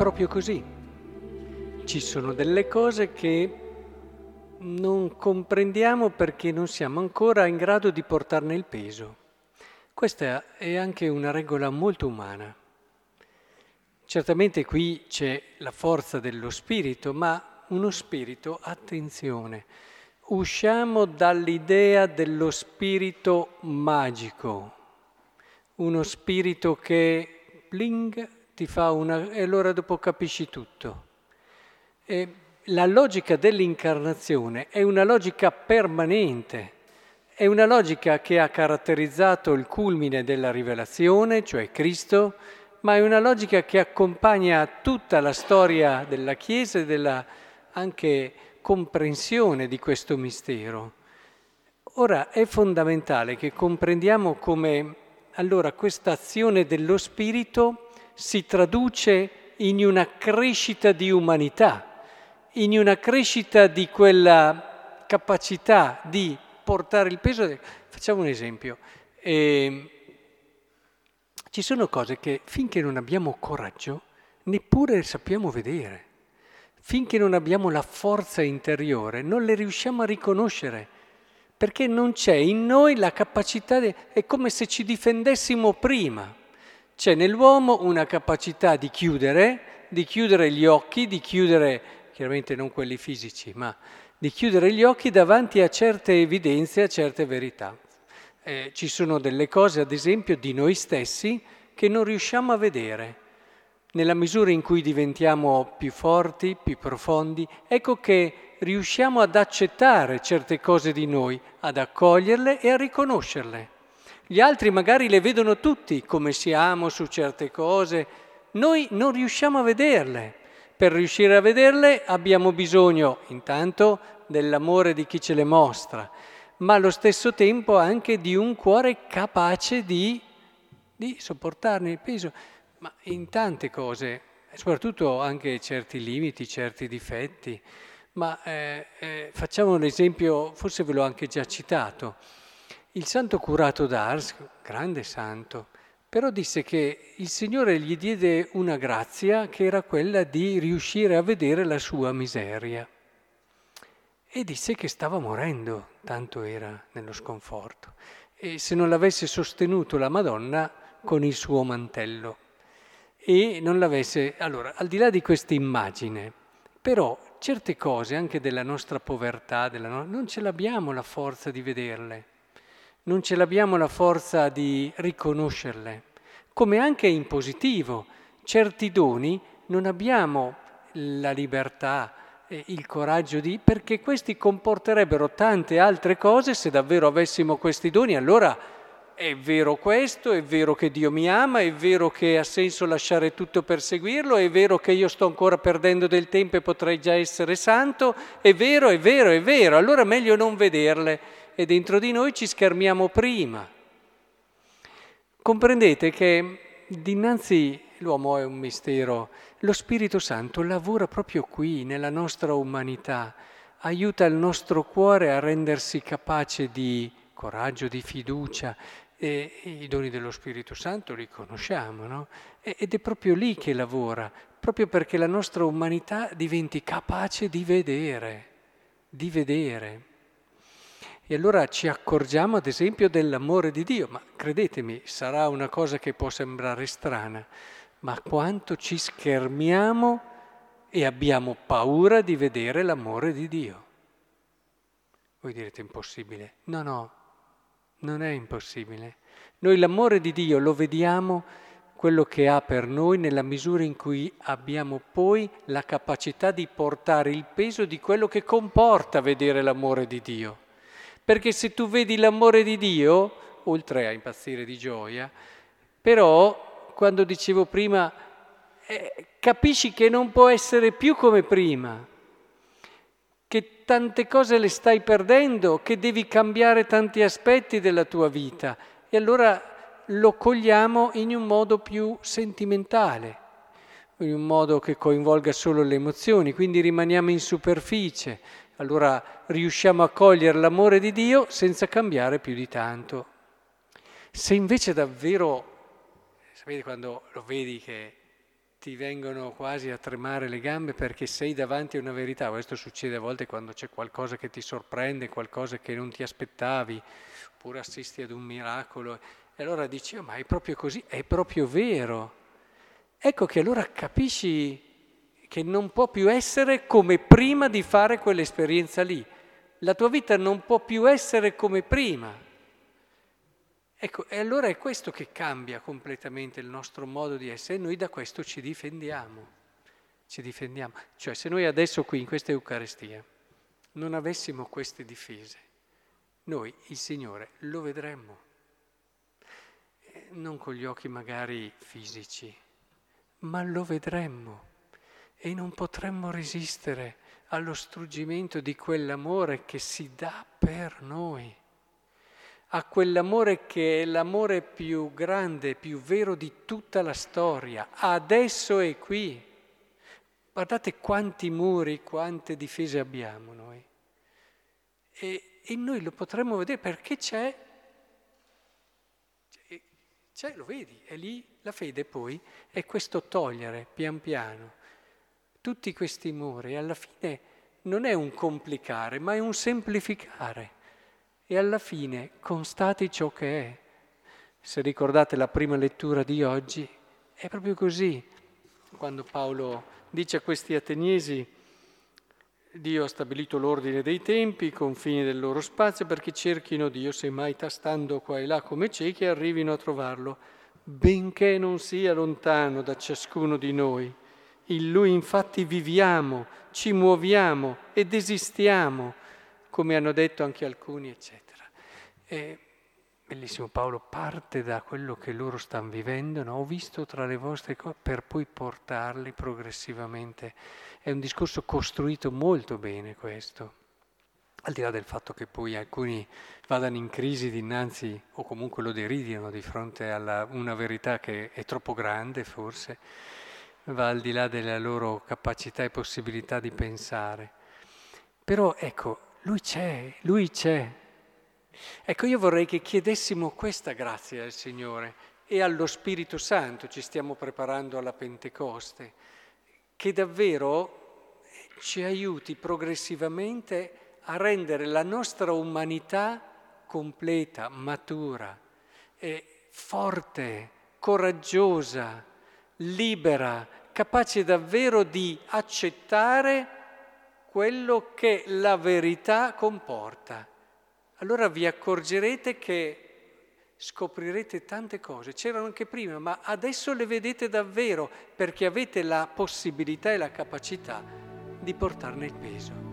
Proprio così. Ci sono delle cose che non comprendiamo perché non siamo ancora in grado di portarne il peso. Questa è anche una regola molto umana. Certamente qui c'è la forza dello spirito, ma uno spirito, attenzione, usciamo dall'idea dello spirito magico, uno spirito che bling ti fa una e allora dopo capisci tutto. E la logica dell'incarnazione è una logica permanente, è una logica che ha caratterizzato il culmine della rivelazione, cioè Cristo, ma è una logica che accompagna tutta la storia della Chiesa e della anche comprensione di questo mistero. Ora è fondamentale che comprendiamo come allora questa azione dello Spirito si traduce in una crescita di umanità in una crescita di quella capacità di portare il peso. Facciamo un esempio. Eh, ci sono cose che finché non abbiamo coraggio neppure sappiamo vedere, finché non abbiamo la forza interiore non le riusciamo a riconoscere, perché non c'è in noi la capacità, di, è come se ci difendessimo prima. C'è nell'uomo una capacità di chiudere, di chiudere gli occhi, di chiudere chiaramente non quelli fisici, ma di chiudere gli occhi davanti a certe evidenze, a certe verità. Eh, ci sono delle cose, ad esempio, di noi stessi che non riusciamo a vedere. Nella misura in cui diventiamo più forti, più profondi, ecco che riusciamo ad accettare certe cose di noi, ad accoglierle e a riconoscerle. Gli altri magari le vedono tutti come siamo su certe cose, noi non riusciamo a vederle. Per riuscire a vederle abbiamo bisogno intanto dell'amore di chi ce le mostra, ma allo stesso tempo anche di un cuore capace di, di sopportarne il peso, ma in tante cose, soprattutto anche certi limiti, certi difetti. Ma eh, eh, facciamo un esempio, forse ve l'ho anche già citato. Il santo curato d'Ars, grande santo, però disse che il Signore gli diede una grazia che era quella di riuscire a vedere la sua miseria. E disse che stava morendo, tanto era nello sconforto. E se non l'avesse sostenuto la Madonna con il suo mantello e non l'avesse... Allora, al di là di questa immagine, però certe cose, anche della nostra povertà, della no... non ce l'abbiamo la forza di vederle non ce l'abbiamo la forza di riconoscerle, come anche in positivo. Certi doni non abbiamo la libertà, il coraggio di, perché questi comporterebbero tante altre cose, se davvero avessimo questi doni, allora è vero questo, è vero che Dio mi ama, è vero che ha senso lasciare tutto per seguirlo, è vero che io sto ancora perdendo del tempo e potrei già essere santo, è vero, è vero, è vero, allora meglio non vederle e dentro di noi ci schermiamo prima. Comprendete che dinanzi l'uomo è un mistero, lo Spirito Santo lavora proprio qui, nella nostra umanità, aiuta il nostro cuore a rendersi capace di coraggio, di fiducia. E i doni dello Spirito Santo li conosciamo, no? Ed è proprio lì che lavora, proprio perché la nostra umanità diventi capace di vedere, di vedere. E allora ci accorgiamo ad esempio dell'amore di Dio, ma credetemi, sarà una cosa che può sembrare strana, ma quanto ci schermiamo e abbiamo paura di vedere l'amore di Dio. Voi direte impossibile. No, no, non è impossibile. Noi l'amore di Dio lo vediamo quello che ha per noi nella misura in cui abbiamo poi la capacità di portare il peso di quello che comporta vedere l'amore di Dio. Perché se tu vedi l'amore di Dio, oltre a impazzire di gioia, però quando dicevo prima, eh, capisci che non può essere più come prima, che tante cose le stai perdendo, che devi cambiare tanti aspetti della tua vita. E allora lo cogliamo in un modo più sentimentale, in un modo che coinvolga solo le emozioni, quindi rimaniamo in superficie, allora riusciamo a cogliere l'amore di Dio senza cambiare più di tanto. Se invece davvero, sapete quando lo vedi che ti vengono quasi a tremare le gambe perché sei davanti a una verità. Questo succede a volte quando c'è qualcosa che ti sorprende, qualcosa che non ti aspettavi, oppure assisti ad un miracolo. E allora dici, oh, ma è proprio così, è proprio vero. Ecco che allora capisci che non può più essere come prima di fare quell'esperienza lì. La tua vita non può più essere come prima. Ecco, e allora è questo che cambia completamente il nostro modo di essere e noi da questo ci difendiamo, ci difendiamo. Cioè se noi adesso qui in questa Eucaristia non avessimo queste difese, noi il Signore lo vedremmo, eh, non con gli occhi magari fisici, ma lo vedremmo e non potremmo resistere allo struggimento di quell'amore che si dà per noi a quell'amore che è l'amore più grande, più vero di tutta la storia, adesso è qui. Guardate quanti muri, quante difese abbiamo noi. E, e noi lo potremmo vedere perché c'è, c'è, lo vedi, è lì la fede poi, è questo togliere pian piano tutti questi muri. Alla fine non è un complicare, ma è un semplificare e alla fine constati ciò che è. Se ricordate la prima lettura di oggi, è proprio così. Quando Paolo dice a questi ateniesi, Dio ha stabilito l'ordine dei tempi, i confini del loro spazio perché cerchino Dio, semmai tastando qua e là come ciechi, arrivino a trovarlo, benché non sia lontano da ciascuno di noi. In Lui infatti viviamo, ci muoviamo ed esistiamo come hanno detto anche alcuni, eccetera. E, bellissimo Paolo, parte da quello che loro stanno vivendo, no? ho visto tra le vostre cose, per poi portarli progressivamente. È un discorso costruito molto bene questo, al di là del fatto che poi alcuni vadano in crisi dinanzi o comunque lo deridino di fronte a una verità che è troppo grande forse, va al di là della loro capacità e possibilità di pensare. Però ecco, lui c'è, lui c'è. Ecco, io vorrei che chiedessimo questa grazia al Signore e allo Spirito Santo, ci stiamo preparando alla Pentecoste, che davvero ci aiuti progressivamente a rendere la nostra umanità completa, matura, forte, coraggiosa, libera, capace davvero di accettare quello che la verità comporta. Allora vi accorgerete che scoprirete tante cose, c'erano anche prima, ma adesso le vedete davvero perché avete la possibilità e la capacità di portarne il peso.